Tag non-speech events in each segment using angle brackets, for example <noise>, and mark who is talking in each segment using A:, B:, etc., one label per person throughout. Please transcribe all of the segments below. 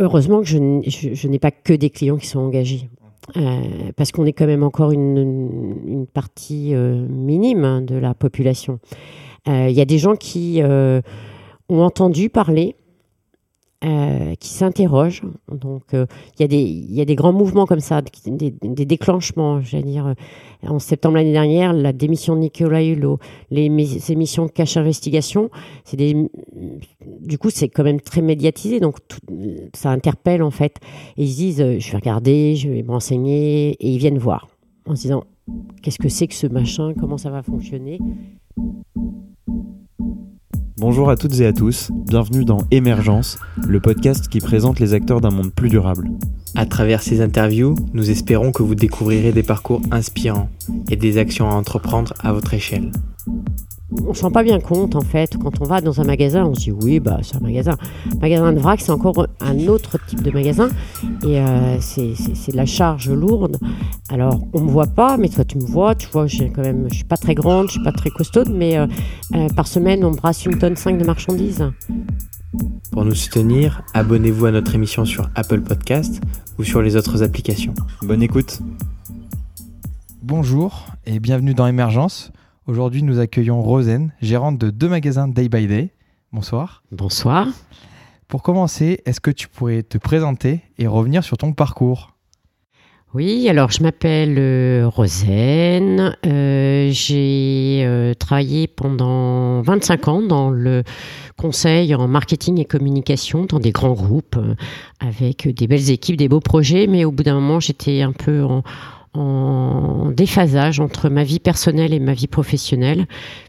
A: heureusement que je, n'ai pas que des clients qui sont engagés. parce qu'on est quand même encore une, partie minime hein, de la population. Il y a des gens qui ont entendu parler euh, qui s'interrogent. Donc, euh, il y, a des grands mouvements comme ça, des, déclenchements. J'allais dire, euh, en septembre l'année dernière, la démission de Nicolas Hulot, les émissions Cache Investigation, du coup, c'est quand même très médiatisé. Donc, ça interpelle en fait. Et ils se disent, je vais regarder, je vais me renseigner, et ils viennent voir en se disant, qu'est-ce que c'est que ce machin, comment ça va fonctionner?
B: Bonjour à toutes et à tous, bienvenue dans Émergence, le podcast qui présente les acteurs d'un monde plus durable.
C: À travers ces interviews, nous espérons que vous découvrirez des parcours inspirants et des actions à entreprendre à votre échelle
A: on se rend pas bien compte en fait. Quand on va dans un magasin on se dit oui bah c'est un magasin. Magasin de vrac c'est encore un autre type de magasin. Et euh, c'est de la charge lourde. Alors on me voit pas mais toi tu me vois. Tu vois j'ai quand même je suis pas très grande je suis pas très costaude mais euh, euh, par semaine on brasse une tonne 5 de marchandises.
C: Pour nous soutenir abonnez-vous à notre émission sur Apple Podcast ou sur les autres applications.
B: Bonne écoute.
D: Bonjour et bienvenue dans Émergence Aujourd'hui, nous accueillons Rosen, gérante de deux magasins Day by Day. Bonsoir.
A: Bonsoir.
D: Pour commencer, est-ce que tu pourrais te présenter et revenir sur ton parcours?
A: Oui, alors je m'appelle euh, Rosen. Euh, j'ai euh, travaillé pendant 25 ans dans le conseil en marketing et communication dans des grands groupes avec des belles équipes, des beaux projets, mais au bout d'un moment j'étais un peu en, en déphasage entre ma vie personnelle et ma vie professionnelle,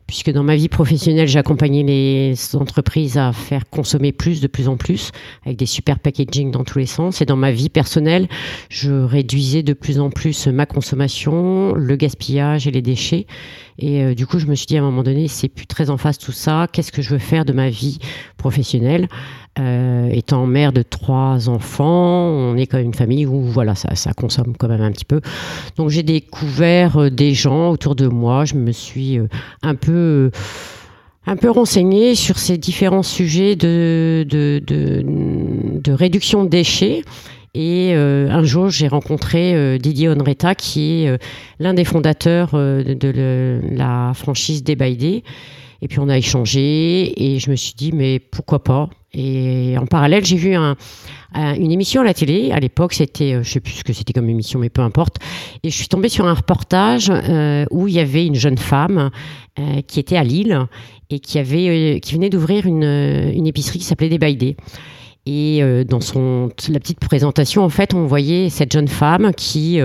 A: puisque dans ma vie professionnelle, j'accompagnais les entreprises à faire consommer plus de plus en plus, avec des super packaging dans tous les sens, et dans ma vie personnelle, je réduisais de plus en plus ma consommation, le gaspillage et les déchets, et euh, du coup, je me suis dit à un moment donné, c'est plus très en face tout ça, qu'est-ce que je veux faire de ma vie professionnelle? Euh, étant mère de trois enfants, on est quand même une famille où voilà, ça, consomme quand même un petit peu. Donc j'ai découvert euh, des gens autour de moi. Je me suis euh, un peu un peu renseignée sur ces différents sujets de, de, de, réduction de déchets. Et un jour, j'ai rencontré Didier Onreta, qui est l'un des fondateurs de, la franchise Day. Et puis on a échangé et je me suis dit mais pourquoi pas? Et en parallèle j'ai vu un, une émission à la télé. À l'époque c'était euh, je sais plus ce que c'était comme émission mais peu importe. Et je suis tombée sur un reportage euh, où il y avait une jeune femme euh, qui était à Lille et qui avait qui venait d'ouvrir une, une épicerie qui s'appelait Des Et dans la petite présentation en fait on voyait cette jeune femme qui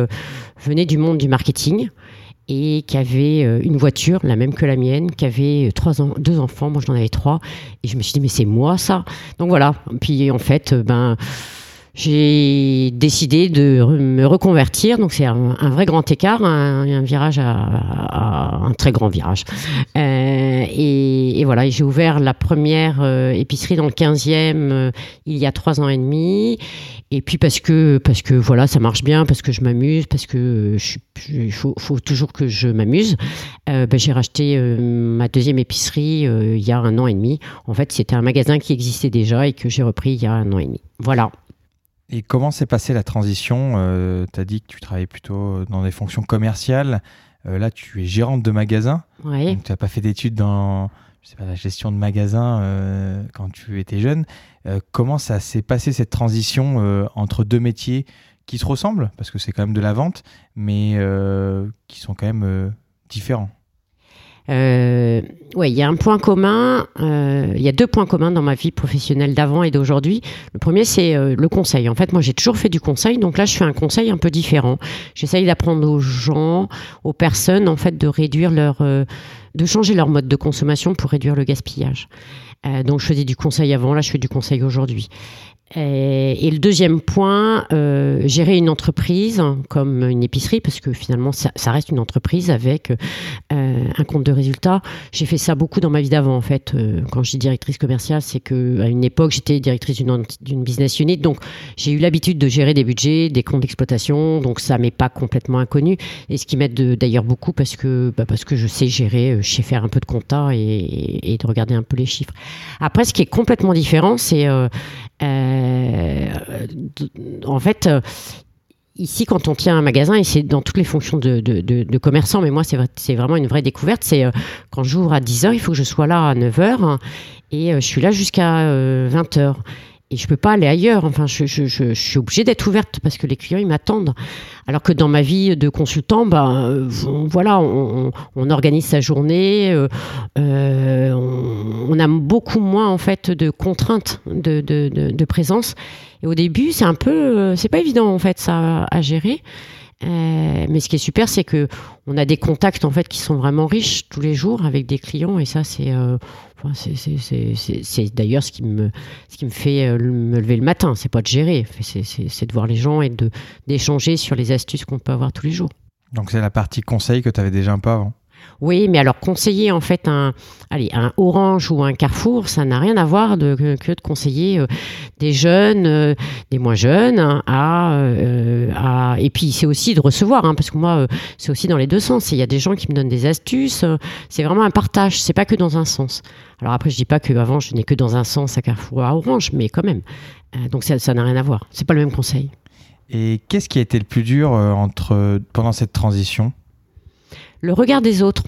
A: venait du monde du marketing et qui avait euh, une voiture, la même que la mienne, qui avait euh, trois ans, deux enfants, moi j'en avais trois, et je me suis dit mais c'est moi ça. Donc voilà. Puis en fait, euh, ben j'ai décidé de me reconvertir. Donc c'est un, vrai grand écart, un, virage à, un très grand virage. Euh, et, voilà, j'ai ouvert la première euh, épicerie dans le 15e euh, il y a trois ans et demi. Et puis parce que parce que voilà, ça marche bien, parce que je m'amuse, parce que il faut, faut, toujours que je m'amuse. Ben, j'ai racheté ma deuxième épicerie il y a un an et demi. En fait, c'était un magasin qui existait déjà et que j'ai repris il y a un an et demi. Voilà.
D: Et comment s'est passée la transition euh, Tu as dit que tu travaillais plutôt dans des fonctions commerciales. Euh, là, tu es gérante de magasin.
A: Oui.
D: tu n'as pas fait d'études dans je sais pas, la gestion de magasin euh, quand tu étais jeune. comment ça s'est passé cette transition entre deux métiers qui se ressemblent? Parce que c'est quand même de la vente, mais qui sont quand même différents.
A: Euh, ouais, il y a un point commun. Euh, il y a deux points communs dans ma vie professionnelle d'avant et d'aujourd'hui. Le premier, c'est euh, le conseil. En fait, moi, j'ai toujours fait du conseil, donc là, je fais un conseil un peu différent. J'essaye d'apprendre aux gens, aux personnes, en fait, de réduire leur, euh, de changer leur mode de consommation pour réduire le gaspillage. Euh, donc, je faisais du conseil avant, là, je fais du conseil aujourd'hui. Et, le deuxième point, euh, gérer une entreprise comme une épicerie, parce que finalement, ça, reste une entreprise avec euh, un compte de résultat. J'ai fait ça beaucoup dans ma vie d'avant, en fait. Euh, quand je dis directrice commerciale, c'est que à une époque, j'étais directrice d'une business unit, donc j'ai eu l'habitude de gérer des budgets, des comptes d'exploitation, donc ça m'est pas complètement inconnu. Et ce qui m'aide d'ailleurs beaucoup parce que bah, parce que je sais gérer, euh, je sais faire un peu de compta et, et, de regarder un peu les chiffres. Après, ce qui est complètement différent, c'est euh, en fait, ici, quand on tient un magasin, et c'est dans toutes les fonctions de, commerçant, mais moi, c'est vraiment une vraie découverte, c'est quand j'ouvre à 10h, il faut que je sois là à 9h, et je suis là jusqu'à 20h et je peux pas aller ailleurs. Enfin, je, suis obligée d'être ouverte parce que les clients ils m'attendent. Alors que dans ma vie de consultant, ben voilà, on, on, organise sa journée, euh, euh on, a beaucoup moins en fait de contraintes de, de, de, présence. Et au début, c'est un peu, euh, c'est pas évident en fait ça à gérer. Euh, mais ce qui est super, c'est que on a des contacts en fait qui sont vraiment riches tous les jours avec des clients et ça c'est euh, d'ailleurs ce qui me ce qui me fait euh, me lever le matin. C'est pas de gérer, c'est de voir les gens et de d'échanger sur les astuces qu'on peut avoir tous les jours.
D: Donc c'est la partie conseil que tu avais déjà un peu avant.
A: Oui, mais alors conseiller en fait un, allez, un Orange ou un Carrefour, ça n'a rien à voir que, de conseiller euh, des jeunes, euh, des moins jeunes, hein, euh, et puis c'est aussi de recevoir, hein, parce que moi c'est aussi dans les deux sens. Il y a des gens qui me donnent des astuces. c'est vraiment un partage. C'est pas que dans un sens. Alors après, je dis pas qu'avant je n'ai que dans un sens à Carrefour ou à Orange, mais quand même. donc ça n'a rien à voir. C'est pas le même conseil.
D: Et qu'est-ce qui a été le plus dur entre pendant cette transition?
A: Le regard des autres.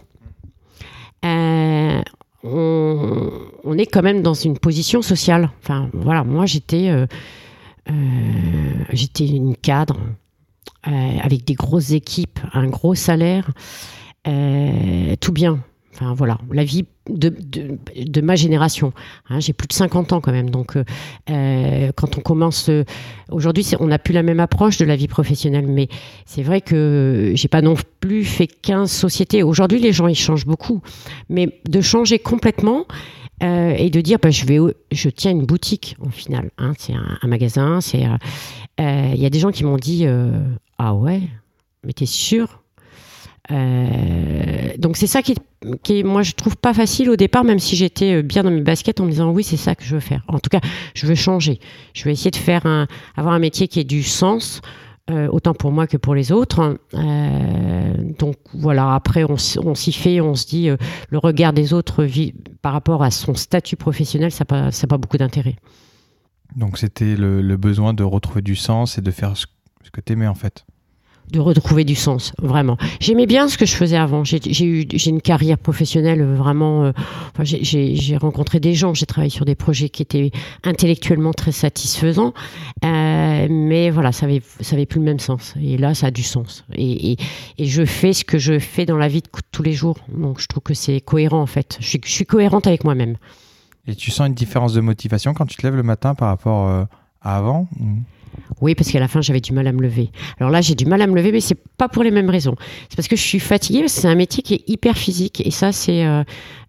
A: Euh, on, est quand même dans une position sociale. Enfin, voilà, moi j'étais, euh, euh, j'étais une cadre avec des grosses équipes, un gros salaire, tout bien. Enfin voilà, la vie de, ma génération. Hein, j'ai plus de 50 ans quand même. Donc euh, euh quand on commence... Euh, aujourd'hui, on n'a plus la même approche de la vie professionnelle. Mais c'est vrai que j'ai pas non plus fait 15 sociétés. Aujourd'hui, les gens, ils changent beaucoup. Mais de changer complètement... Et de dire bah, je vais je tiens une boutique en final hein, c'est un, magasin il y a des gens qui m'ont dit ah ouais mais t'es sûr? Euh, donc c'est ça qui, qui, moi, je trouve pas facile au départ, même si j'étais euh, bien dans mes baskets en me disant oui, c'est ça que je veux faire. En tout cas, je veux changer. Je veux essayer de faire un, avoir un métier qui ait du sens, euh, autant pour moi que pour les autres. Donc voilà. Après, on, s'y fait, on se dit le regard des autres par rapport à son statut professionnel, ça n'a pas, beaucoup d'intérêt.
D: Donc c'était le, le, besoin de retrouver du sens et de faire ce, ce que tu aimais en fait
A: de retrouver du sens, vraiment. J'aimais bien ce que je faisais avant. J'ai eu j'ai une carrière professionnelle vraiment. Euh, j'ai rencontré des gens, j'ai travaillé sur des projets qui étaient intellectuellement très satisfaisants, euh, mais voilà, ça avait ça avait plus le même sens. Et là, ça a du sens. Et, et, et je fais ce que je fais dans la vie de tous les jours. Donc, je trouve que c'est cohérent en fait. Je suis, je suis cohérente avec moi-même.
D: Et tu sens une différence de motivation quand tu te lèves le matin par rapport euh, à avant
A: oui, parce qu'à la fin, j'avais du mal à me lever. Alors là, j'ai du mal à me lever, mais c'est pas pour les mêmes raisons. C'est parce que je suis fatiguée, c'est un métier qui est hyper physique. Et ça, c'est. Euh,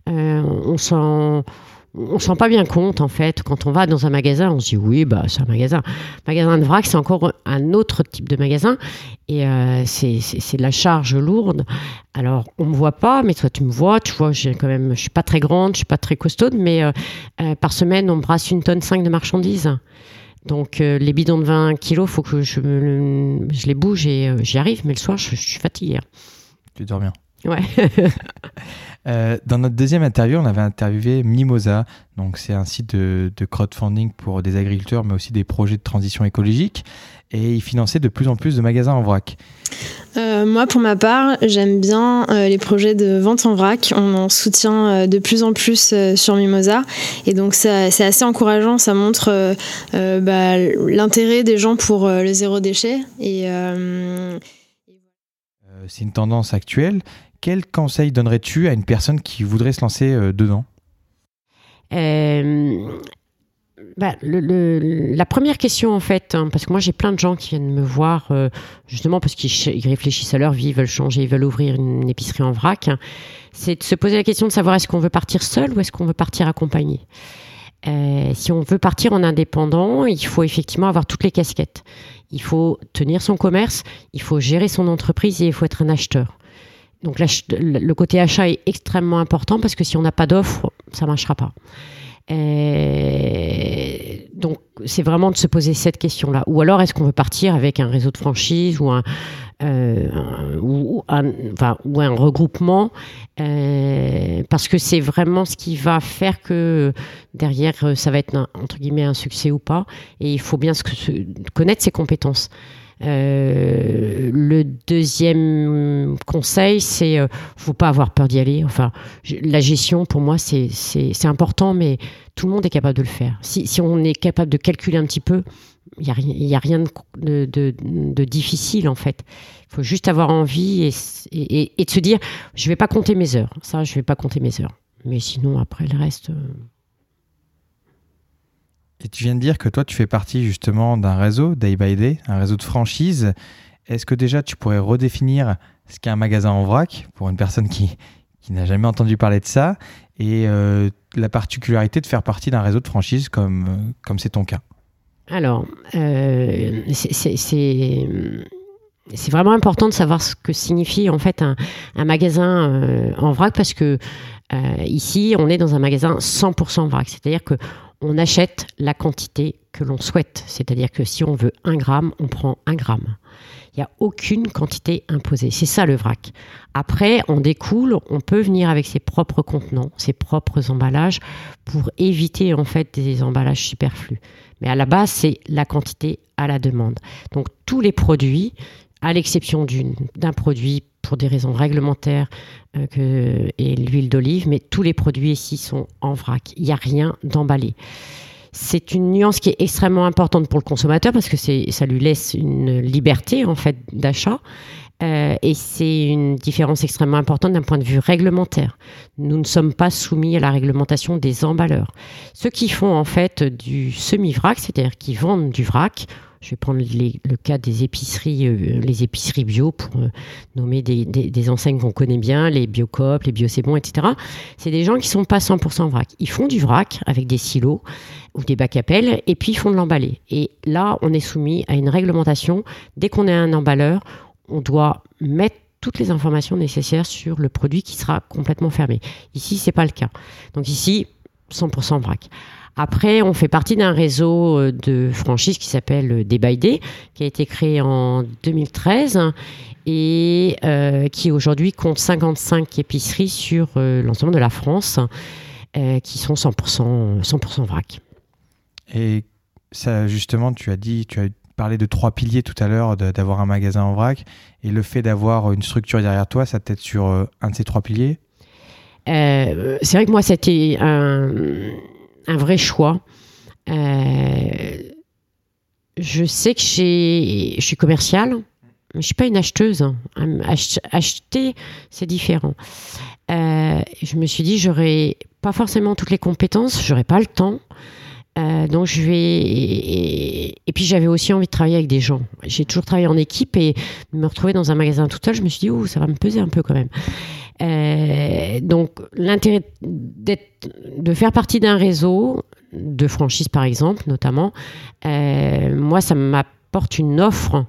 A: euh, on s'en. On pas bien compte en fait quand on va dans un magasin, on se dit oui bah c'est un magasin. Magasin de vrac c'est encore un autre type de magasin et euh, c'est de la charge lourde. Alors on me voit pas, mais toi tu me vois, tu vois quand même je suis pas très grande, je suis pas très costaude, mais par semaine on brasse une tonne 5 de marchandises. Donc euh, les bidons de 20 kilos, faut que je, je les bouge et euh, j'y arrive, mais le soir, je, suis fatigué. Hein.
D: Tu dors bien?
A: Ouais. <laughs>
D: Euh, dans notre deuxième interview, on avait interviewé Mimosa. Donc, c'est un site de, de, crowdfunding pour des agriculteurs, mais aussi des projets de transition écologique. Et il finançait de plus en plus de magasins en vrac.
E: Euh, moi, pour ma part, j'aime bien euh, les projets de vente en vrac. On en soutient euh, de plus en plus sur Mimosa. Et donc, c'est assez encourageant. Ça montre bah, l'intérêt des gens pour le zéro déchet. Et,
D: c'est une tendance actuelle. Quel conseil donnerais-tu à une personne qui voudrait se lancer dedans?
A: Bah, le, la première question, en fait, hein, parce que moi j'ai plein de gens qui viennent me voir, euh, justement parce qu'ils réfléchissent à leur vie, ils veulent changer, ils veulent ouvrir une épicerie en vrac, hein, c'est de se poser la question de savoir est-ce qu'on veut partir seul ou est-ce qu'on veut partir accompagné. Euh, si on veut partir en indépendant, il faut effectivement avoir toutes les casquettes. Il faut tenir son commerce, il faut gérer son entreprise et il faut être un acheteur. Donc le côté achat est extrêmement important parce que si on n'a pas d'offre, ça marchera pas. Euh, donc, c'est vraiment de se poser cette question-là. Ou alors, est-ce qu'on veut partir avec un réseau de franchise ou un, un, un, regroupement, parce que c'est vraiment ce qui va faire que derrière, ça va être entre guillemets un succès ou pas. Et il faut bien connaître ses compétences. Euh, le deuxième conseil, c'est ne euh, faut pas avoir peur d'y aller. Enfin, la gestion, pour moi, c'est important, mais tout le monde est capable de le faire. Si, si on est capable de calculer un petit peu, il n'y a, a rien de, de, de, difficile en fait. Il faut juste avoir envie et, et, et, de se dire, je vais pas compter mes heures. Ça, je vais pas compter mes heures. Mais sinon, après le reste. Euh,
D: et tu viens de dire que toi, tu fais partie justement d'un réseau, Day by Day, un réseau de franchise. Est-ce que déjà tu pourrais redéfinir ce qu'est un magasin en vrac pour une personne qui, qui n'a jamais entendu parler de ça et euh, la particularité de faire partie d'un réseau de franchise comme euh, comme c'est ton cas?
A: Alors, euh, c'est c'est vraiment important de savoir ce que signifie en fait un, un magasin en vrac parce que ici on est dans un magasin 100% vrac, c'est-à-dire que on achète la quantité que l'on souhaite. C'est-à-dire que si on veut un gramme, on prend un gramme. Il n'y a aucune quantité imposée. C'est ça le vrac. Après, on découle, on peut venir avec ses propres contenants, ses propres emballages pour éviter en fait des emballages superflus. Mais à la base, c'est la quantité à la demande. Donc tous les produits, à l'exception d'un produit pour des raisons réglementaires euh, et l'huile d'olive, mais tous les produits ici sont en vrac. Il n'y a rien d'emballé. C'est une nuance qui est extrêmement importante pour le consommateur parce que ça lui laisse une liberté en fait d'achat. Euh, et c'est une différence extrêmement importante d'un point de vue réglementaire. Nous ne sommes pas soumis à la réglementation des emballeurs. Ceux qui font en fait du semi-vrac, c'est-à-dire qui vendent du vrac, je vais prendre le cas des épiceries, euh, les épiceries bio pour euh, nommer des, enseignes qu'on connaît bien, les Biocop, les Bio etc. C'est des gens qui sont pas 100% vrac. Ils font du vrac avec des silos ou des bacs à pelle et puis ils font de l'emballé. Et là, on est soumis à une réglementation. Dès qu'on est un emballeur, on doit mettre toutes les informations nécessaires sur le produit qui sera complètement fermé. Ici, c'est pas le cas. Donc ici, 100% vrac. Après, on fait partie d'un réseau euh, de franchises qui s'appelle Day by Day, qui a été créé en 2013 et euh, qui aujourd'hui compte 55 épiceries sur euh, l'ensemble de la France, qui sont 100%, 100 vrac.
D: Et justement, tu as dit, tu as parlé de trois piliers tout à l'heure, d'avoir un magasin en vrac, et le fait d'avoir une structure derrière toi, ça t'aide sur un de ces trois piliers?
A: C'est vrai que moi, c'était un vrai choix. Euh, je sais que je suis commerciale, mais je suis pas une acheteuse. Hein. acheter, c'est différent. Euh, je me suis dit, j'aurais pas forcément toutes les compétences, j'aurais pas le temps. Euh, donc je vais et, puis j'avais aussi envie de travailler avec des gens. J'ai toujours travaillé en équipe et me retrouver dans un magasin tout seul, je me suis dit ça va me peser un peu quand même. Euh, donc l'intérêt de faire partie d'un réseau de franchise par exemple notamment, euh, moi ça m'apporte une offre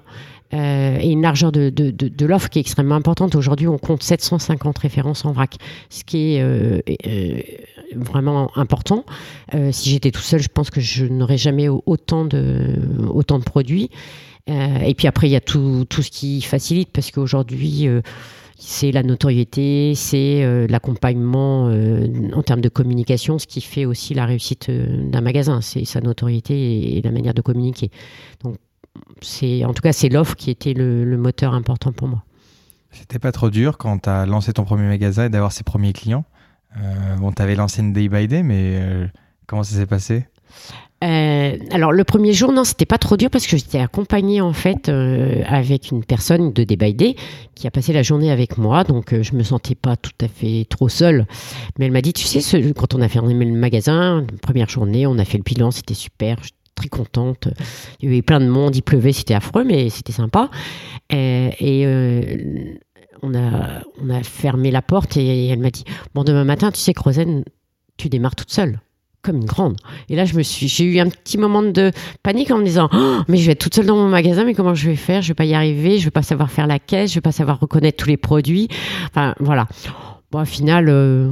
A: euh, et une largeur de, de, l'offre qui est extrêmement importante. Aujourd'hui, on compte 750 références en vrac, ce qui est vraiment important. Si j'étais tout seul, je pense que je n'aurais jamais autant de, autant de produits. et puis après, il y a tout, tout ce qui facilite, parce qu'aujourd'hui, c'est la notoriété, c'est l'accompagnement en termes de communication, ce qui fait aussi la réussite d'un magasin, c'est sa notoriété et, la manière de communiquer. Donc c'est en tout cas c'est l'offre qui était le, moteur important pour moi.
D: C'était pas trop dur quand tu as lancé ton premier magasin et d'avoir ses premiers clients. Euh, bon, tu avais lancé une day by day, mais euh, comment ça s'est passé?
A: Euh, alors le premier jour, non, c'était pas trop dur parce que j'étais accompagnée en fait avec une personne de Day Day qui a passé la journée avec moi, donc je me sentais pas tout à fait trop seule. Mais elle m'a dit, tu sais, quand on a fermé le magasin, première journée, on a fait le bilan, c'était super, très contente. Il y avait plein de monde, il pleuvait, c'était affreux, mais c'était sympa. Et, euh, on, a, on a fermé la porte et elle m'a dit Bon, demain matin, tu sais que Rosen, tu démarres toute seule comme une grande. Et là, je me suis, j'ai eu un petit moment de panique en me disant, oh, mais je vais être toute seule dans mon magasin, mais comment je vais faire? Je vais pas y arriver, je vais pas savoir faire la caisse, je vais pas savoir reconnaître tous les produits. Enfin, voilà. Bon, au final, euh,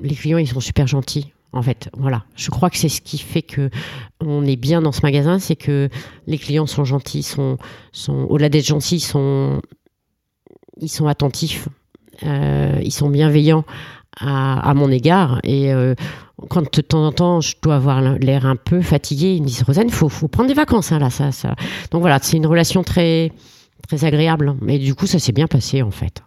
A: les clients, ils sont super gentils en fait. Voilà. Je crois que c'est ce qui fait que on est bien dans ce magasin, c'est que les clients sont gentils, sont, sont au-delà d'être gentils, sont ils sont attentifs, ils sont bienveillants à, mon égard. Et quand de temps en temps, je dois avoir l'air un peu fatigué, ils me disent Rosanne, il faut, faut, prendre des vacances. Hein, là, ça, ça. Donc voilà, c'est une relation très, très agréable. Et du coup, ça s'est bien passé en fait.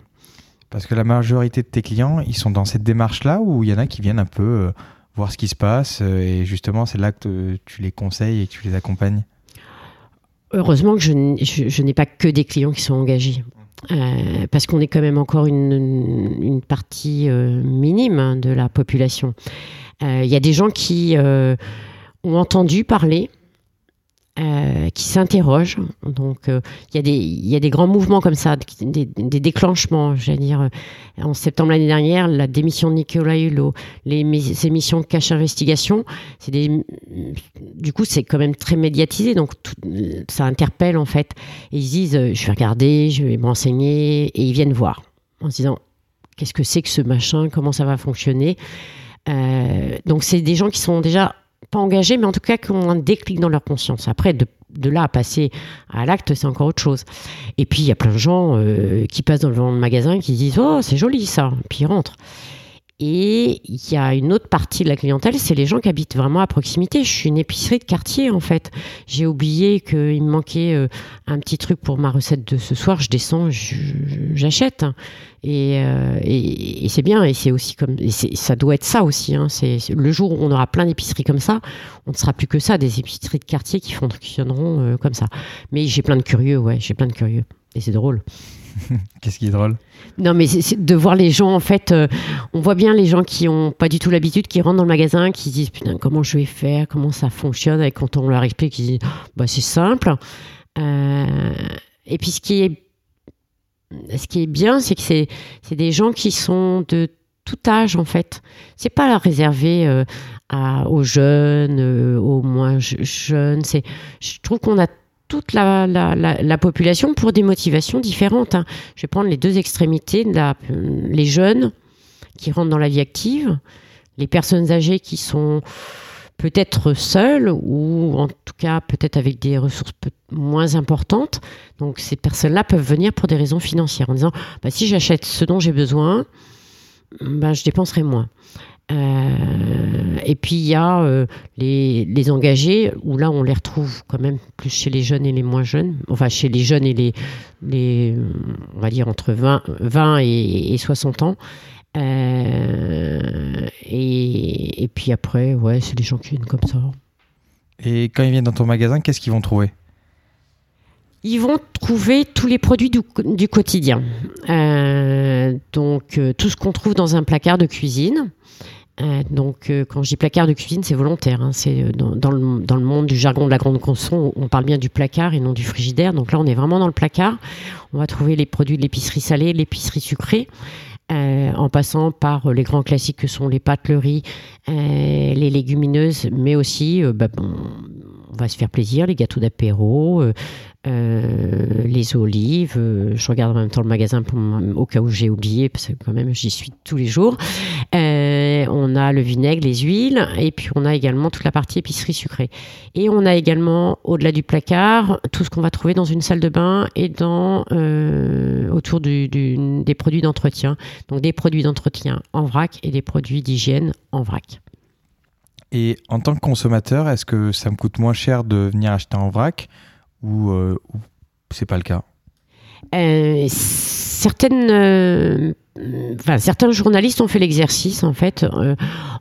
D: Parce que la majorité de tes clients, ils sont dans cette démarche-là ou il y en a qui viennent un peu euh, voir ce qui se passe euh, et justement, c'est là que tu les conseilles et que tu les accompagnes?
A: Heureusement que je, n'ai pas que des clients qui sont engagés. Euh, parce qu'on est quand même encore une, partie minime hein, de la population. Il y a des gens qui ont entendu parler euh, qui s'interrogent. Donc, euh, il y, a des grands mouvements comme ça, des, déclenchements. J'allais dire, euh, en septembre l'année dernière, la démission de Nicolas Hulot, les émissions de cache investigation, du coup, c'est quand même très médiatisé. Donc, ça interpelle en fait. Et ils disent, je vais regarder, je vais me renseigner, et ils viennent voir en se disant, qu'est-ce que c'est que ce machin, comment ça va fonctionner? donc, c'est des gens qui sont déjà pas engagés, mais en tout cas qui ont un déclic dans leur conscience. Après, de, là à passer à l'acte, c'est encore autre chose. Et puis, il y a plein de gens euh, qui passent dans le magasin qui disent Oh, c'est joli ça. Puis ils rentrent. Et il y a une autre partie de la clientèle, c'est les gens qui habitent vraiment à proximité. Je suis une épicerie de quartier en fait. J'ai oublié qu'il me manquait euh, un petit truc pour ma recette de ce soir. Je descends, j'achète. Euh, et, et, c'est bien. Et c'est aussi comme, ça doit être ça aussi. Hein. C'est le jour où on aura plein d'épiceries comme ça, on ne sera plus que ça, des épiceries de quartier qui fonctionneront euh, comme ça. Mais j'ai plein de curieux, ouais, j'ai plein de curieux. Et c'est drôle. <laughs>
D: Qu'est-ce qui est drôle?
A: Non, mais c'est de voir les gens, en fait, euh, on voit bien les gens qui ont pas du tout l'habitude, qui rentrent dans le magasin, qui disent putain, comment je vais faire, comment ça fonctionne, et quand on leur explique, ils disent bah, c'est simple. Euh, et puis ce qui est, ce qui est bien, c'est que c'est des gens qui sont de tout âge, en fait. C'est pas réservé euh, aux jeunes, aux moins jeunes. Je trouve qu'on a toute la, la, la, population pour des motivations différentes. Hein. Je vais prendre les deux extrémités, les jeunes qui rentrent dans la vie active, les personnes âgées qui sont peut-être seules ou en tout cas peut-être avec des ressources moins importantes. Donc ces personnes-là peuvent venir pour des raisons financières en disant bah, si j'achète ce dont j'ai besoin, bah, je dépenserai moins. Euh, et puis il y a euh, les, engagés, où là on les retrouve quand même plus chez les jeunes et les moins jeunes, enfin chez les jeunes et les, on va dire entre 20, 20 et, 60 ans. Euh, et, et, puis après, ouais, c'est des gens qui viennent comme ça.
D: Et quand ils viennent dans ton magasin, qu'est-ce qu'ils vont trouver?
A: Ils vont trouver tous les produits du, du quotidien. donc tout ce qu'on trouve dans un placard de cuisine. Euh, donc, euh, quand je dis placard de cuisine, c'est volontaire. Hein. c'est euh, dans, le, dans, le, monde du jargon de la grande conso, on parle bien du placard et non du frigidaire. Donc là, on est vraiment dans le placard. On va trouver les produits de l'épicerie salée, l'épicerie sucrée. En passant par les grands classiques que sont les pâtes, riz, les légumineuses, mais aussi, bah, bon, on va se faire plaisir, les gâteaux d'apéro, les olives. je regarde en même temps le magasin pour, au cas où j'ai oublié, parce que quand même j'y suis tous les jours on a le vinaigre, les huiles, et puis on a également toute la partie épicerie sucrée. Et on a également, au-delà du placard, tout ce qu'on va trouver dans une salle de bain et dans euh, autour des produits d'entretien. Donc des produits d'entretien en vrac et des produits d'hygiène en vrac.
D: Et en tant que consommateur, est-ce que ça me coûte moins cher de venir acheter en vrac ou, euh, ou c'est pas le cas?
A: Euh, Certaines Enfin, certains journalistes ont fait l'exercice en fait euh,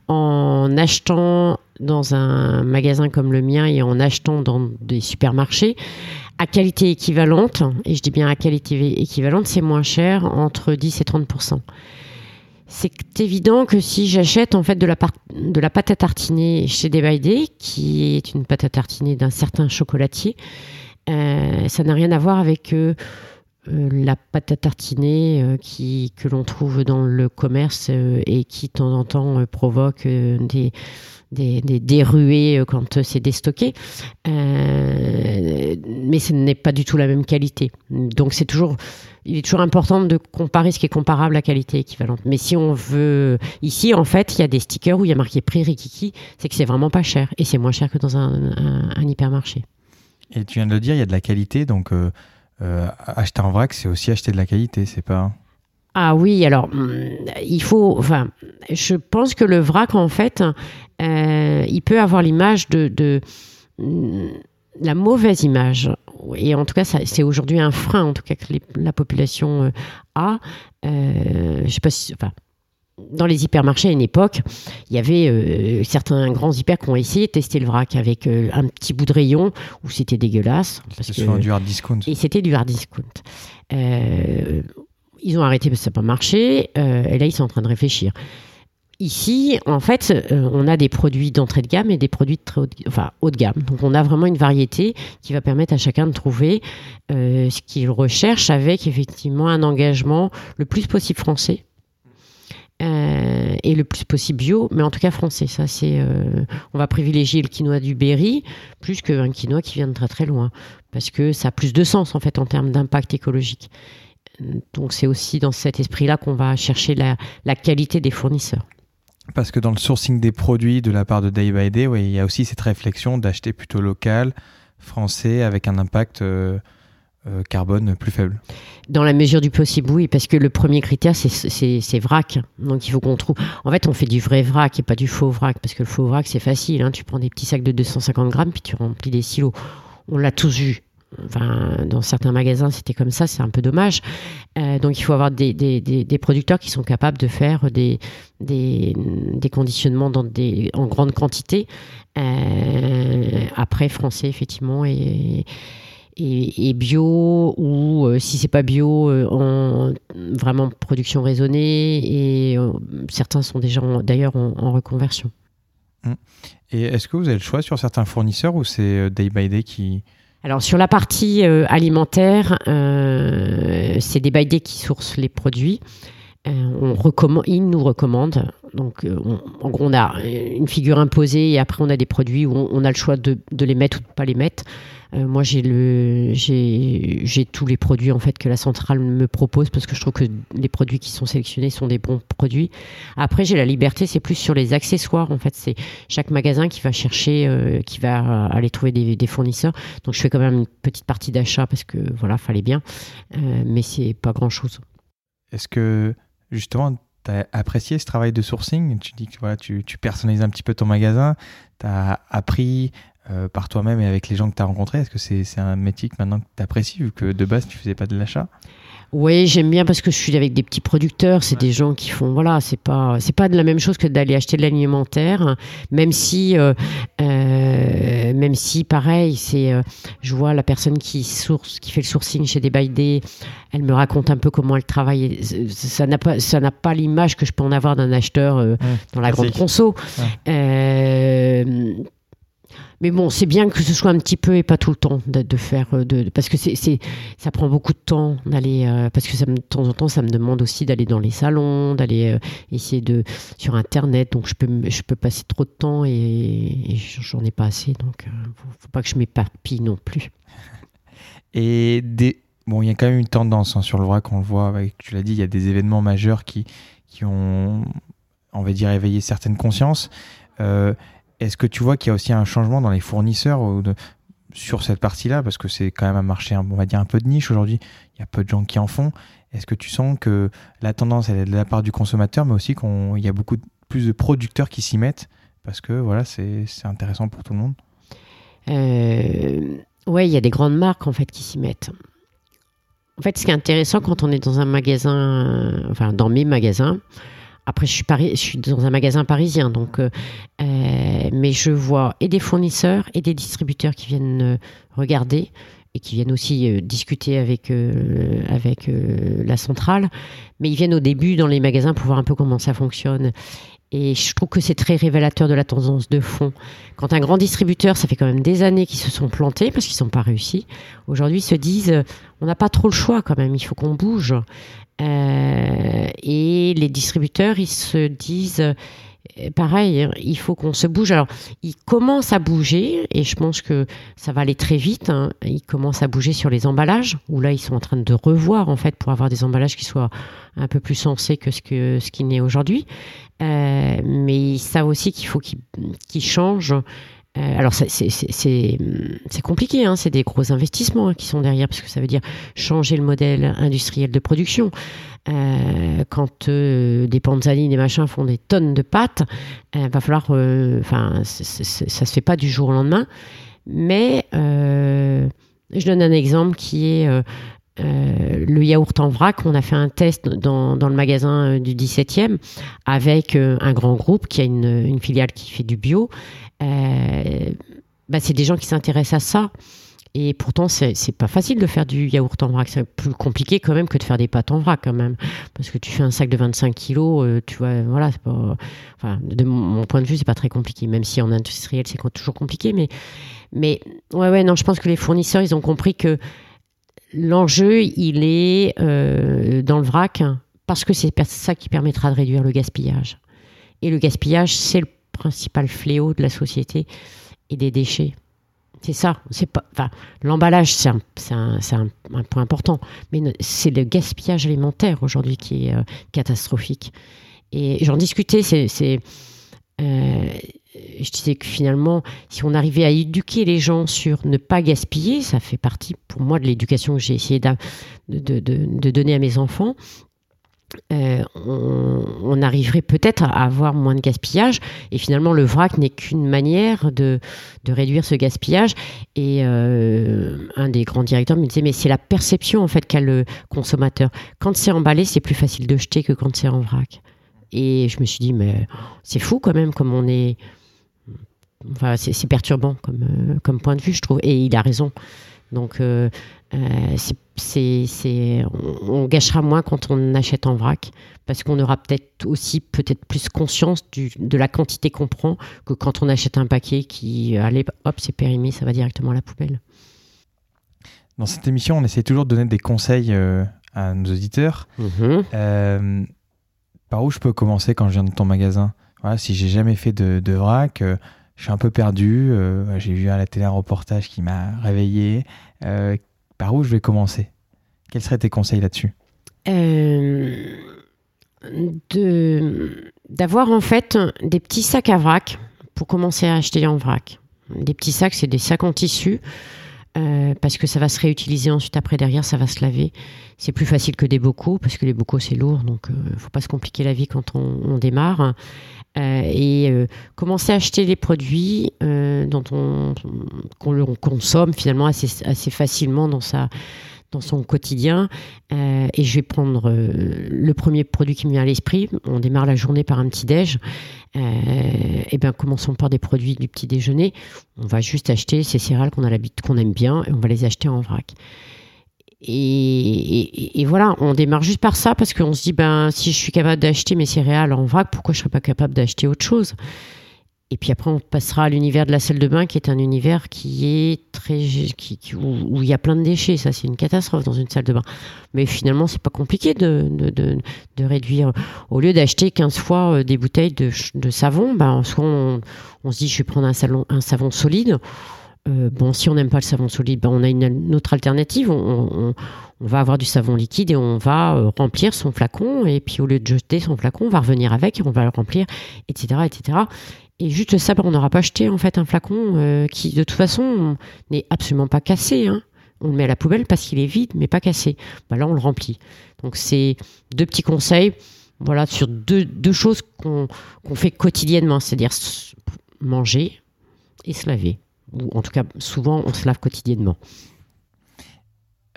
A: en achetant dans un magasin comme le mien et en achetant dans des supermarchés à qualité équivalente, et je dis bien à qualité équivalente, c'est moins cher, entre 10 et 30% c'est évident que si j'achète en fait de la, pâte à tartiner chez Day qui est une pâte à tartiner d'un certain chocolatier, euh, ça n'a rien à voir avec euh, euh, la pâte à tartiner euh, que l'on trouve dans le commerce euh, et qui de temps en temps provoque des, des, ruées quand c'est déstocké. mais ce n'est pas du tout la même qualité. Donc il est toujours important de comparer ce qui est comparable à qualité équivalente. Mais si on veut, ici en fait, il y a des stickers où il y a marqué prix Rikiki, c'est que c'est vraiment pas cher et c'est moins cher que dans un, hypermarché.
D: Et tu viens de le dire, il y a de la qualité, donc acheter en vrac, c'est aussi acheter de la qualité, c'est pas.
A: Ah oui, alors hum, il faut. Enfin, je pense que le vrac, en fait, il peut avoir l'image de, hum, la mauvaise image. Et en tout cas, c'est aujourd'hui un frein, en tout cas, que la population a. je sais pas si. Dans les hypermarchés à une époque, il y avait euh, certains grands hyper qui ont essayé de tester le vrac avec euh, un petit bout de rayon où c'était dégueulasse.
D: C'était du hard discount.
A: Et c'était du hard discount. Euh, ils ont arrêté parce que ça n'a pas marché. et là, ils sont en train de réfléchir. Ici, en fait, on a des produits d'entrée de gamme et des produits de très haut de, enfin, haut de gamme. Donc, on a vraiment une variété qui va permettre à chacun de trouver ce qu'il recherche avec effectivement un engagement le plus possible français euh, et le plus possible bio, mais en tout cas français. Ça, c'est, euh, on va privilégier le quinoa du Berry plus qu'un quinoa qui vient de très très loin, parce que ça a plus de sens en fait en termes d'impact écologique. Donc c'est aussi dans cet esprit-là qu'on va chercher la, qualité des fournisseurs.
D: Parce que dans le sourcing des produits de la part de Day by Day, ouais, il y a aussi cette réflexion d'acheter plutôt local, français, avec un impact euh, carbone plus faible
A: Dans la mesure du possible, oui, parce que le premier critère, c'est vrac. Donc il faut qu'on trouve. En fait, on fait du vrai vrac et pas du faux vrac, parce que le faux vrac, c'est facile. Hein. Tu prends des petits sacs de 250 grammes, puis tu remplis des silos. On l'a tous vu. Enfin, dans certains magasins, c'était comme ça, c'est un peu dommage. Euh, donc, il faut avoir des, des, des, producteurs qui sont capables de faire des, des, conditionnements dans des, en grande quantité. Euh, après, français, effectivement, et, et, bio ou euh, si c'est pas bio euh, en vraiment production raisonnée et euh, certains sont déjà d'ailleurs en, reconversion.
D: Mmh. Et est-ce que vous avez le choix sur certains fournisseurs ou c'est day by day qui
A: alors sur la partie alimentaire, c'est Day by Day qui source les produits. on recommande, ils nous recommandent. Donc, en gros, on a une figure imposée et après, on a des produits où on, a le choix de, de, les mettre ou de ne pas les mettre. Euh, moi, j'ai tous les produits en fait que la centrale me propose parce que je trouve que les produits qui sont sélectionnés sont des bons produits. Après, j'ai la liberté, c'est plus sur les accessoires. En fait, c'est chaque magasin qui va chercher, euh, qui va aller trouver des, des, fournisseurs. Donc, je fais quand même une petite partie d'achat parce que voilà, fallait bien, euh, mais c'est pas grand chose.
D: Est-ce que justement tu as apprécié ce travail de sourcing? Tu dis que voilà, tu, tu personnalises un petit peu ton magasin, tu as appris euh, par toi-même et avec les gens que tu as rencontrés? Est-ce que c'est un métier que maintenant que tu apprécies vu que de base tu faisais pas de l'achat?
A: Oui, j'aime bien parce que je suis avec des petits producteurs, c'est des gens qui font voilà, c'est pas c'est pas de la même chose que d'aller acheter de l'alimentaire, même si euh, euh, même si pareil, c'est je vois la personne qui source qui fait le sourcing chez des Day, elle me raconte un peu comment elle travaille, ça n'a pas ça n'a pas l'image que je peux en avoir d'un acheteur dans la grande conso. Mais bon, c'est bien que ce soit un petit peu et pas tout le temps de, faire, euh, parce que ça prend beaucoup de temps d'aller, euh, parce que de temps en temps, ça me demande aussi d'aller dans les salons, d'aller euh, essayer de sur Internet. Donc je peux, je peux passer trop de temps et, j'en ai pas assez. Donc faut, faut pas que je m'éparpille non plus. <laughs>
D: Et bon, il y a quand même une tendance hein, sur le vrac, on le voit, tu l'as dit, il y a des événements majeurs qui, qui ont, on va dire, éveillé certaines consciences. Est-ce que tu vois qu'il y a aussi un changement dans les fournisseurs sur cette partie-là? Parce que c'est quand même un marché, on va dire, un peu de niche aujourd'hui. Il y a peu de gens qui en font. Est-ce que tu sens que la tendance, elle est de la part du consommateur, mais aussi qu'il y a beaucoup plus de producteurs qui s'y mettent Parce que voilà, c'est intéressant pour tout le monde?
A: Euh, oui, il y a des grandes marques en fait qui s'y mettent. En fait, ce qui est intéressant quand on est dans un magasin, enfin dans mes magasins, après, je suis, dans un magasin parisien, donc, euh, euh, mais je vois et des fournisseurs et des distributeurs qui viennent euh, regarder et qui viennent aussi discuter avec, avec la centrale. Mais ils viennent au début dans les magasins pour voir un peu comment ça fonctionne. Et je trouve que c'est très révélateur de la tendance de fond. Quand un grand distributeur, ça fait quand même des années qu'ils se sont plantés parce qu'ils n'ont pas réussi, aujourd'hui se disent on n'a pas trop le choix quand même, il faut qu'on bouge. Euh, et les distributeurs, ils se disent, euh, pareil, il faut qu'on se bouge. Alors, ils commencent à bouger, et je pense que ça va aller très vite. Hein. Ils commencent à bouger sur les emballages, où là, ils sont en train de revoir, en fait, pour avoir des emballages qui soient un peu plus sensés que ce que ce n'est aujourd'hui. Euh, mais ils savent aussi qu'il faut qu'ils changent Euh, alors c'est compliqué, hein, c'est des gros investissements hein, qui sont derrière, parce que ça veut dire changer le modèle industriel de production. Euh, quand euh, des panzani, des machins font des tonnes de pâtes, il va falloir, enfin, ça se fait pas du jour au lendemain. Mais je donne un exemple qui est le yaourt en vrac. On a fait un test dans, dans le magasin du 17e avec un grand groupe qui a une, filiale qui fait du bio. Euh, bah, c'est des gens qui s'intéressent à ça. Et pourtant, c'est pas facile de faire du yaourt en vrac. C'est plus compliqué quand même que de faire des pâtes en vrac quand même. Parce que tu fais un sac de 25 kilos, euh, tu vois, voilà, de mon point de vue, c'est pas très compliqué. Même si en industriel, c'est toujours compliqué. Mais, mais ouais, ouais, non, je pense que les fournisseurs, ils ont compris que l'enjeu, il est euh, dans le vrac parce que c'est ça qui permettra de réduire le gaspillage. Et le gaspillage, c'est le principal fléau de la société et des déchets. C'est ça. C'est pas. L'emballage, c'est un, point important, mais c'est le gaspillage alimentaire aujourd'hui qui est euh, catastrophique. Et j'en discutais. C'est, euh, je disais que finalement, si on arrivait à éduquer les gens sur ne pas gaspiller, ça fait partie pour moi de l'éducation que j'ai essayé de, donner à mes enfants. Euh, on, arriverait peut-être à avoir moins de gaspillage. Et finalement, le vrac n'est qu'une manière de, réduire ce gaspillage. Et euh, un des grands directeurs me disait, mais c'est la perception en fait qu'a le consommateur. Quand c'est emballé, c'est plus facile de jeter que quand c'est en vrac. Et je me suis dit, mais c'est fou quand même comme on est... Enfin, c'est perturbant comme, euh, comme point de vue, je trouve. Et il a raison. Donc, euh, on, gâchera moins quand on achète en vrac, parce qu'on aura peut-être aussi peut-être plus conscience de la quantité qu'on prend que quand on achète un paquet qui, allez, hop, c'est périmé, ça va directement à la poubelle.
D: Dans cette émission, on essaie toujours de donner des conseils euh, à nos auditeurs. Mhm. par où je peux commencer quand je viens de ton magasin? Voilà, Si j'ai jamais fait de, de vrac, je suis un peu perdu. Euh, j'ai vu à la télé un reportage qui m'a réveillé. Euh, par où je vais commencer? Quels seraient tes conseils là-dessus?
A: Euh, D'avoir en fait des petits sacs à vrac pour commencer à acheter en vrac. Des petits sacs, c'est des sacs en tissu. parce que ça va se réutiliser ensuite après derrière, ça va se laver. C'est plus facile que des bocaux parce que les bocaux c'est lourd, donc il ne faut pas se compliquer la vie quand on démarre. Euh, et euh, commencer à acheter des produits euh, dont on, qu'on consomme finalement assez, assez facilement dans sa dans son quotidien. Et je vais prendre le premier produit qui me vient à l'esprit. On démarre la journée par un petit déj. Et bien, commençons par des produits du petit déjeuner. On va juste acheter ces céréales qu'on a l'habitude, qu'on aime bien, et on va les acheter en vrac. Et, voilà, on démarre juste par ça parce qu'on se dit, ben, si je suis capable d'acheter mes céréales en vrac, pourquoi je ne serais pas capable d'acheter autre chose? Et puis après, on passera à l'univers de la salle de bain, qui est un univers qui est très, qui, où, il y a plein de déchets. Ça, c'est une catastrophe dans une salle de bain. Mais finalement, c'est pas compliqué de, de, de, réduire. Au lieu d'acheter 15 fois euh, des bouteilles de, savon, ben, soit on, se dit, je vais prendre un savon solide euh, bon, si on n'aime pas le savon solide, ben on a une, autre alternative. On, va avoir du savon liquide et on va euh, remplir son flacon. Et puis au lieu de jeter son flacon, on va revenir avec et on va le remplir, etc., etc. Et juste ça, ben, on n'aura pas acheté en fait un flacon euh, qui, de toute façon, n'est absolument pas cassé. Hein. On le met à la poubelle parce qu'il est vide, mais pas cassé. Ben, là, on le remplit. Donc c'est deux petits conseils, voilà, sur deux, choses qu'on fait quotidiennement, c'est-à-dire manger et se laver ou en tout cas souvent on se lave quotidiennement.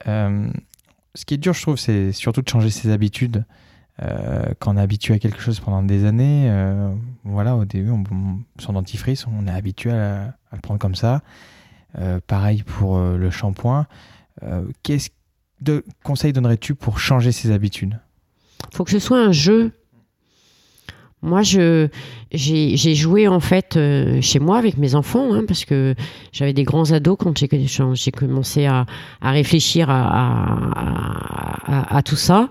D: Euh, ce qui est dur, je trouve, c'est surtout de changer ses habitudes. Euh, quand on est habitué à quelque chose pendant des années, euh, voilà, au début, on, son dentifrice, on est habitué à, le prendre comme ça. pareil pour le shampoing. Qu'est-ce de conseils donnerais-tu pour changer ses habitudes?
A: Il faut que ce soit un jeu moi, j'ai, joué en fait euh, chez moi avec mes enfants, hein, parce que j'avais des grands ados quand j'ai, commencé à, réfléchir à, tout ça.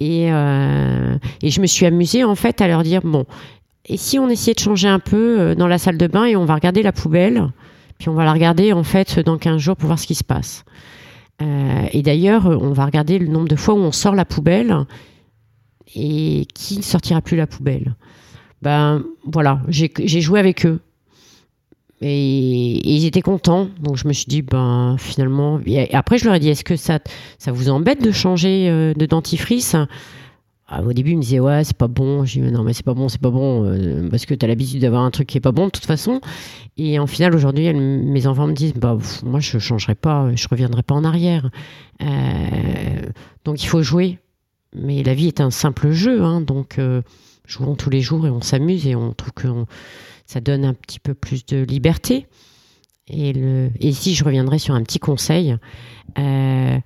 A: Et, euh, et je me suis amusée en fait à leur dire bon, et si on essayait de changer un peu euh, dans la salle de bain et on va regarder la poubelle, puis on va la regarder en fait dans 15 jours pour voir ce qui se passe. et d'ailleurs, on va regarder le nombre de fois où on sort la poubelle et qui ne sortira plus la poubelle. Ben voilà, j'ai joué avec eux. Et, ils étaient contents. Donc je me suis dit, ben finalement. Et après, je leur ai dit, est-ce que ça, ça vous embête de changer euh, de dentifrice? Ah, Au début, ils me disaient, ouais, c'est pas bon. J'ai dit, non, mais c'est pas bon, c'est pas bon. euh, parce que tu as l'habitude d'avoir un truc qui est pas bon de toute façon. Et en final, aujourd'hui, mes enfants me disent, bah, moi, je changerai pas, je reviendrai pas en arrière. Euh, donc il faut jouer. Mais la vie est un simple jeu. Hein, donc euh, jouons tous les jours et on s'amuse et on trouve que on- ça donne un petit peu plus de liberté. Et, le, et ici, je reviendrai sur un petit conseil. Euh,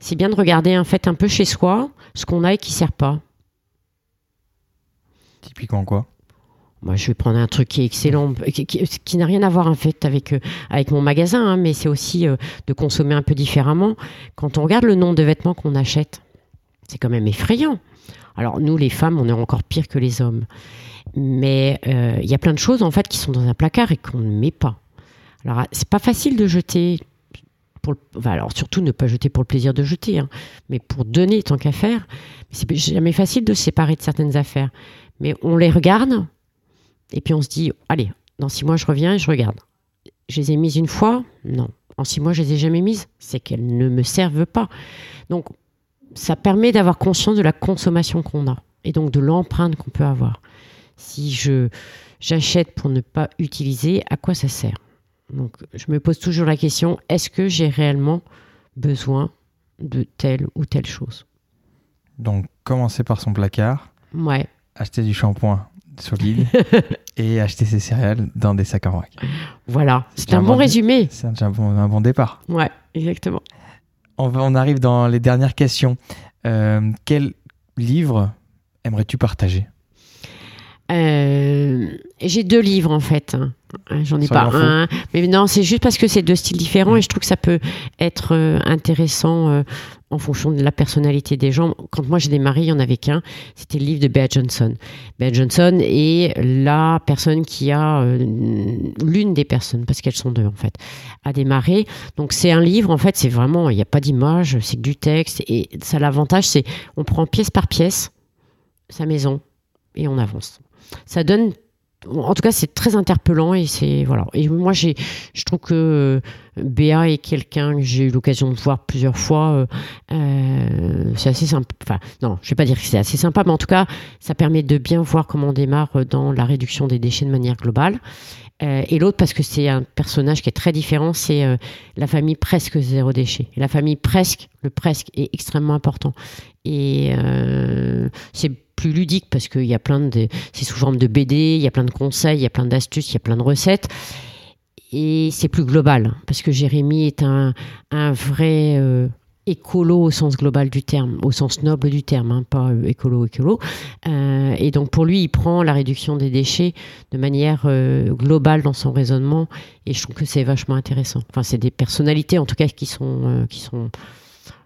A: c'est bien de regarder en fait un peu chez soi ce qu'on a et qui sert pas.
D: Typiquement quoi?
A: Moi, je vais prendre un truc qui est excellent, qui, qui- qui n'a rien à voir en fait avec euh, avec mon magasin, hein, mais c'est aussi euh, de consommer un peu différemment. Quand on regarde le nombre de vêtements qu'on achète, c'est quand même effrayant. Alors nous, les femmes, on est encore pire que les hommes, mais euh, il y a plein de choses en fait qui sont dans un placard et qu'on ne met pas. Alors c'est pas facile de jeter. Pour alors surtout ne pas jeter pour le plaisir de jeter, hein, mais pour donner tant qu'à faire. C'est jamais facile de se séparer de certaines affaires. Mais on les regarde, et puis on se dit, allez, dans six mois, je reviens et je regarde. Je les ai mises une fois? Non. En six mois, je les ai jamais mises? C'est qu'elles ne me servent pas. Donc, ça permet d'avoir conscience de la consommation qu'on a et donc de l'empreinte qu'on peut avoir. Si je j'achète pour ne pas utiliser, à quoi ça sert? Donc, je me pose toujours la question est-ce que j'ai réellement besoin de telle ou telle chose?
D: Donc, commencer par son placard,
A: Ouais,
D: acheter du shampoing solide <laughs> et acheter ses céréales dans des sacs en vrac.
A: voilà. C'est un bon résumé.
D: C'est déjà un bon, un bon départ.
A: Ouais, exactement.
D: On, arrive dans les dernières questions. Euh, quel livre aimerais-tu partager?
A: Euh, j'ai deux livres en fait. Hein. J'en ai
D: Ça,
A: pas
D: faut.
A: un, mais non, c'est juste parce que c'est deux styles différents et je trouve que ça peut être euh, intéressant euh, en fonction de la personnalité des gens. Quand moi j'ai démarré, il y en avait qu'un. C'était le livre de Bea Johnson. Bea Johnson est la personne qui a euh, l'une des personnes, parce qu'elles sont deux en fait, a démarré. Donc c'est un livre en fait, c'est vraiment, il n'y a pas d'image, c'est que du texte et ça l'avantage, c'est on prend pièce par pièce sa maison et on avance. Ça donne en tout cas, c'est très interpellant et c'est voilà. Et moi, j'ai, je trouve que euh, Béa est quelqu'un que j'ai eu l'occasion de voir plusieurs fois. euh, euh, c'est assez sympa. Enfin, non, je vais pas dire que c'est assez sympa, mais en tout cas, ça permet de bien voir comment on démarre dans la réduction des déchets de manière globale. Euh, et l'autre, parce que c'est un personnage qui est très différent, c'est euh, la famille presque zéro déchet. Et la famille presque, le presque est extrêmement important. Et euh, c'est ludique parce qu'il y a plein de, c'est sous forme de BD, il y a plein de conseils, il y a plein d'astuces, il y a plein de recettes. Et c'est plus global parce que Jérémy est un, un vrai euh, écolo au sens global du terme, au sens noble du terme, hein, pas euh, écolo écolo. Euh, et donc pour lui, il prend la réduction des déchets de manière globale dans son raisonnement et je trouve que c'est vachement intéressant. Enfin, c'est des personnalités en tout cas qui sont qui sont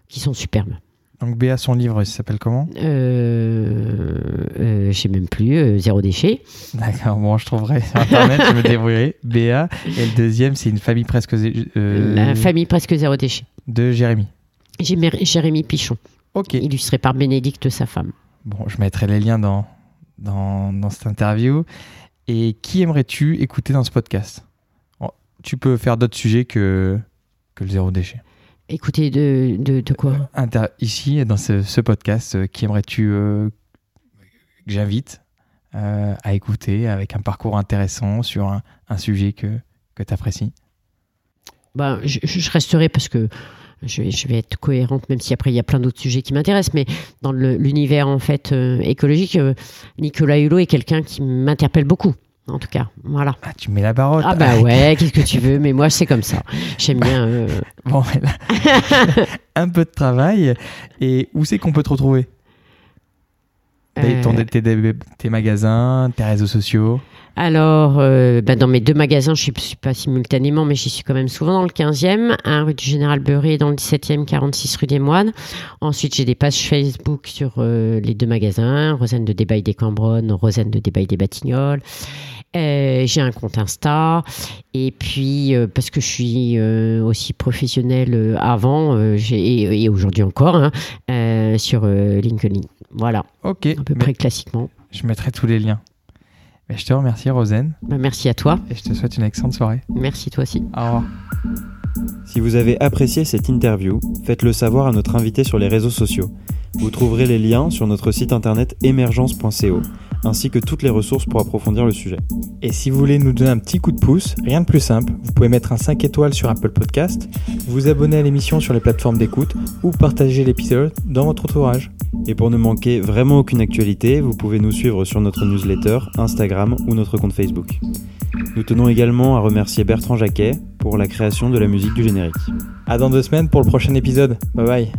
A: qui sont superbes.
D: Donc, Béa, son livre, il s'appelle comment?
A: Euh, euh, je sais même plus, euh, zéro déchet.
D: D'accord, bon, je trouverai sur Internet, je me débrouillerai. Béa. Et le deuxième, c'est une famille presque euh,
A: La famille presque zéro déchet.
D: de Jérémy.
A: Jérémy Pichon,
D: Ok.
A: illustré par Bénédicte, sa femme.
D: Bon, je mettrai les liens dans, dans, dans cette interview. Et qui aimerais-tu écouter dans ce podcast? Bon, Tu peux faire d'autres sujets que, que le zéro déchet.
A: Écoutez, de, de, de quoi
D: Inter- ici, dans ce, ce podcast, euh, qui aimerais-tu euh, que j'invite euh, à écouter avec un parcours intéressant sur un, un sujet que, que tu apprécies
A: ben, je, je resterai parce que je vais, je vais être cohérente, même si après il y a plein d'autres sujets qui m'intéressent, mais dans l'univers en fait euh, écologique, euh, Nicolas Hulot est quelqu'un qui m'interpelle beaucoup. En tout cas, voilà.
D: Ah, tu mets la barotte
A: Ah bah <laughs> ouais, qu'est-ce que tu veux, mais moi c'est comme ça. J'aime bien. euh,
D: Bon, là, <laughs> un peu de travail. Et où c'est qu'on peut te retrouver? Ton- tes, magasins, tes réseaux sociaux
A: Alors, euh, bah, dans mes deux magasins, je ne suis pas simultanément, mais j'y suis quand même souvent dans le 15e, un rue du Général Beurré dans le 17e, 46 rue des Moines. Ensuite, j'ai des pages Facebook sur euh, les deux magasins, Rosane de Débail des Cambronnes, Rosane de Débail des Batignolles. Euh, j'ai un compte Insta et puis euh, parce que je suis euh, aussi professionnelle avant et, et aujourd'hui encore hein, sur LinkedIn. Voilà,
D: Ok,
A: à peu
D: mais
A: près classiquement.
D: je mettrai tous les liens.
F: Et je te remercie, Rosen.
A: Bah, merci à toi.
F: Et je te souhaite une excellente soirée.
A: Merci toi aussi.
F: Au revoir.
B: Si vous avez apprécié cette interview, faites-le savoir à notre invité sur les réseaux sociaux. Vous trouverez les liens sur notre site internet émergence.co, ainsi que toutes les ressources pour approfondir le sujet.
D: Et si vous voulez nous donner un petit coup de pouce, rien de plus simple, vous pouvez mettre un 5 étoiles sur Apple Podcast, vous abonner à l'émission sur les plateformes d'écoute ou partager l'épisode dans votre entourage.
B: Et pour ne manquer vraiment aucune actualité, vous pouvez nous suivre sur notre newsletter, Instagram ou notre compte Facebook. Nous tenons également à remercier Bertrand Jacquet pour la création de la musique du générique.
D: À dans deux semaines pour le prochain épisode. Bye bye.